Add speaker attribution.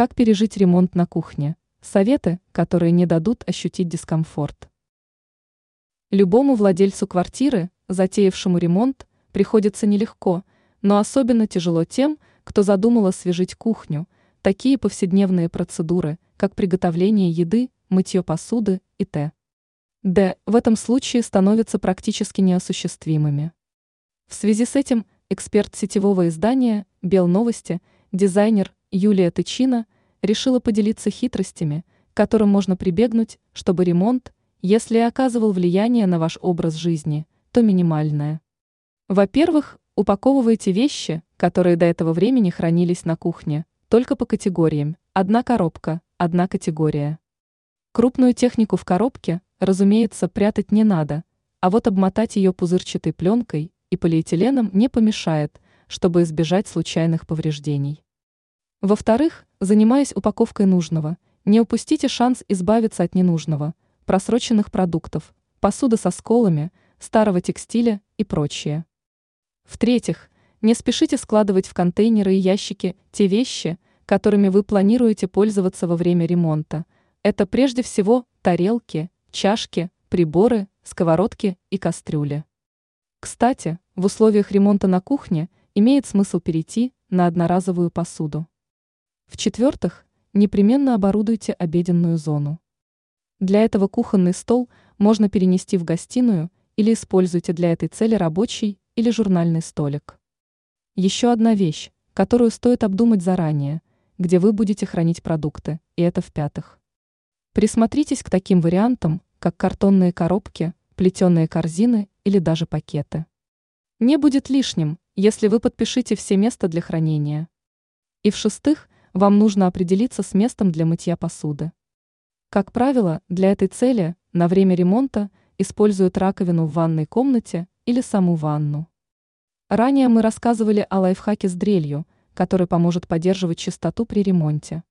Speaker 1: Как пережить ремонт на кухне? Советы, которые не дадут ощутить дискомфорт. Любому владельцу квартиры, затеявшему ремонт, приходится нелегко, но особенно тяжело тем, кто задумал освежить кухню, такие повседневные процедуры, как приготовление еды, мытье посуды и т. Д. в этом случае становятся практически неосуществимыми. В связи с этим эксперт сетевого издания «Белновости», дизайнер Юлия Тычина решила поделиться хитростями, которым можно прибегнуть, чтобы ремонт, если и оказывал влияние на ваш образ жизни, то минимальное. Во-первых, упаковывайте вещи, которые до этого времени хранились на кухне, только по категориям. Одна коробка, одна категория. Крупную технику в коробке, разумеется, прятать не надо, а вот обмотать ее пузырчатой пленкой и полиэтиленом не помешает, чтобы избежать случайных повреждений. Во-вторых, занимаясь упаковкой нужного, не упустите шанс избавиться от ненужного, просроченных продуктов, посуды со сколами, старого текстиля и прочее. В-третьих, не спешите складывать в контейнеры и ящики те вещи, которыми вы планируете пользоваться во время ремонта. Это прежде всего тарелки, чашки, приборы, сковородки и кастрюли. Кстати, в условиях ремонта на кухне имеет смысл перейти на одноразовую посуду. В-четвертых, непременно оборудуйте обеденную зону. Для этого кухонный стол можно перенести в гостиную или используйте для этой цели рабочий или журнальный столик. Еще одна вещь, которую стоит обдумать заранее, где вы будете хранить продукты, и это в-пятых. Присмотритесь к таким вариантам, как картонные коробки, плетеные корзины или даже пакеты. Не будет лишним, если вы подпишите все места для хранения. И в-шестых, вам нужно определиться с местом для мытья посуды. Как правило, для этой цели на время ремонта используют раковину в ванной комнате или саму ванну. Ранее мы рассказывали о лайфхаке с дрелью, который поможет поддерживать чистоту при ремонте.